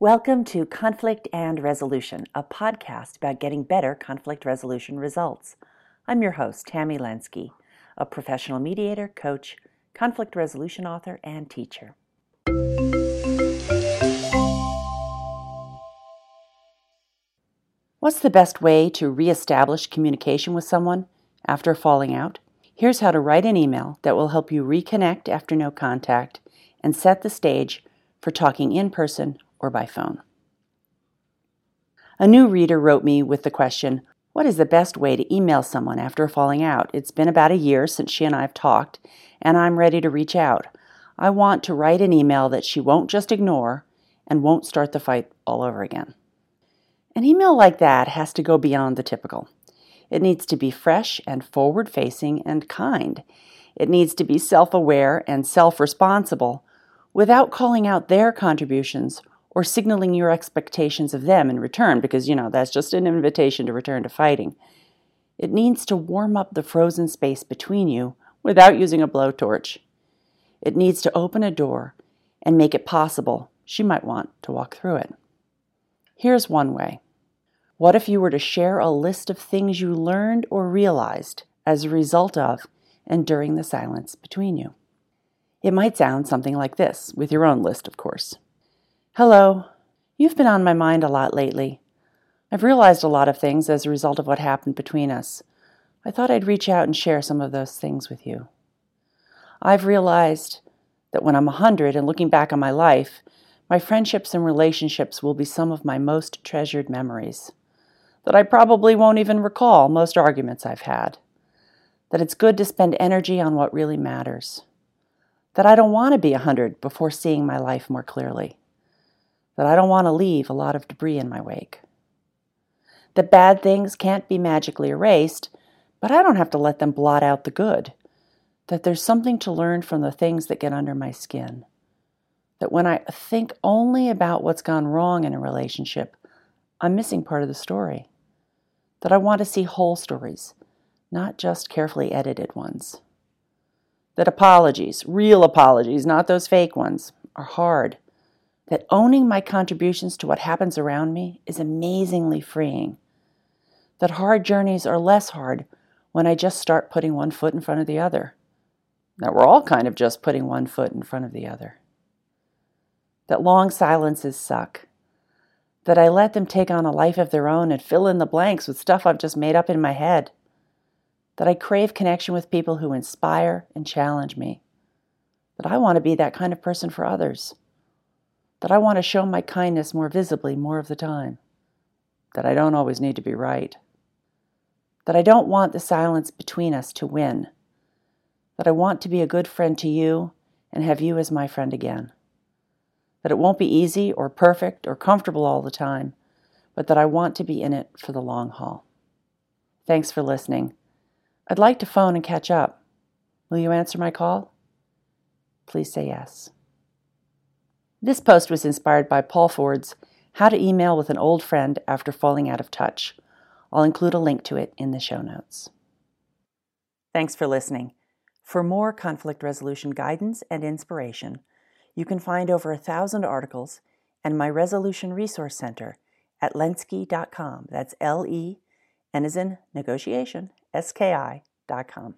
Welcome to Conflict and Resolution, a podcast about getting better conflict resolution results. I'm your host, Tammy Lenski, a professional mediator, coach, conflict resolution author, and teacher. What's the best way to reestablish communication with someone after falling out? Here's how to write an email that will help you reconnect after no contact and set the stage for talking in person or by phone. A new reader wrote me with the question What is the best way to email someone after falling out? It's been about a year since she and I have talked, and I'm ready to reach out. I want to write an email that she won't just ignore and won't start the fight all over again. An email like that has to go beyond the typical. It needs to be fresh and forward facing and kind. It needs to be self aware and self responsible without calling out their contributions or signaling your expectations of them in return, because, you know, that's just an invitation to return to fighting. It needs to warm up the frozen space between you without using a blowtorch. It needs to open a door and make it possible she might want to walk through it. Here's one way. What if you were to share a list of things you learned or realized as a result of and during the silence between you? It might sound something like this, with your own list, of course. Hello. You've been on my mind a lot lately. I've realized a lot of things as a result of what happened between us. I thought I'd reach out and share some of those things with you. I've realized that when I'm a 100 and looking back on my life, my friendships and relationships will be some of my most treasured memories. That I probably won't even recall most arguments I've had. That it's good to spend energy on what really matters. That I don't want to be a 100 before seeing my life more clearly that I don't want to leave a lot of debris in my wake. That bad things can't be magically erased, but I don't have to let them blot out the good. That there's something to learn from the things that get under my skin. That when I think only about what's gone wrong in a relationship, I'm missing part of the story. That I want to see whole stories, not just carefully edited ones. That apologies, real apologies, not those fake ones, are hard that owning my contributions to what happens around me is amazingly freeing. That hard journeys are less hard when I just start putting one foot in front of the other. That we're all kind of just putting one foot in front of the other. That long silences suck. That I let them take on a life of their own and fill in the blanks with stuff I've just made up in my head. That I crave connection with people who inspire and challenge me. That I want to be that kind of person for others that I want to show my kindness more visibly more of the time, that I don't always need to be right, that I don't want the silence between us to win, that I want to be a good friend to you and have you as my friend again, that it won't be easy or perfect or comfortable all the time, but that I want to be in it for the long haul. Thanks for listening. I'd like to phone and catch up. Will you answer my call? Please say yes. This post was inspired by Paul Ford's How to Email with an Old Friend After Falling Out of Touch. I'll include a link to it in the show notes. Thanks for listening. For more conflict resolution guidance and inspiration, you can find over a thousand articles and my Resolution Resource Center at lenski.com. That's L E, N as in negotiation, S K I.com.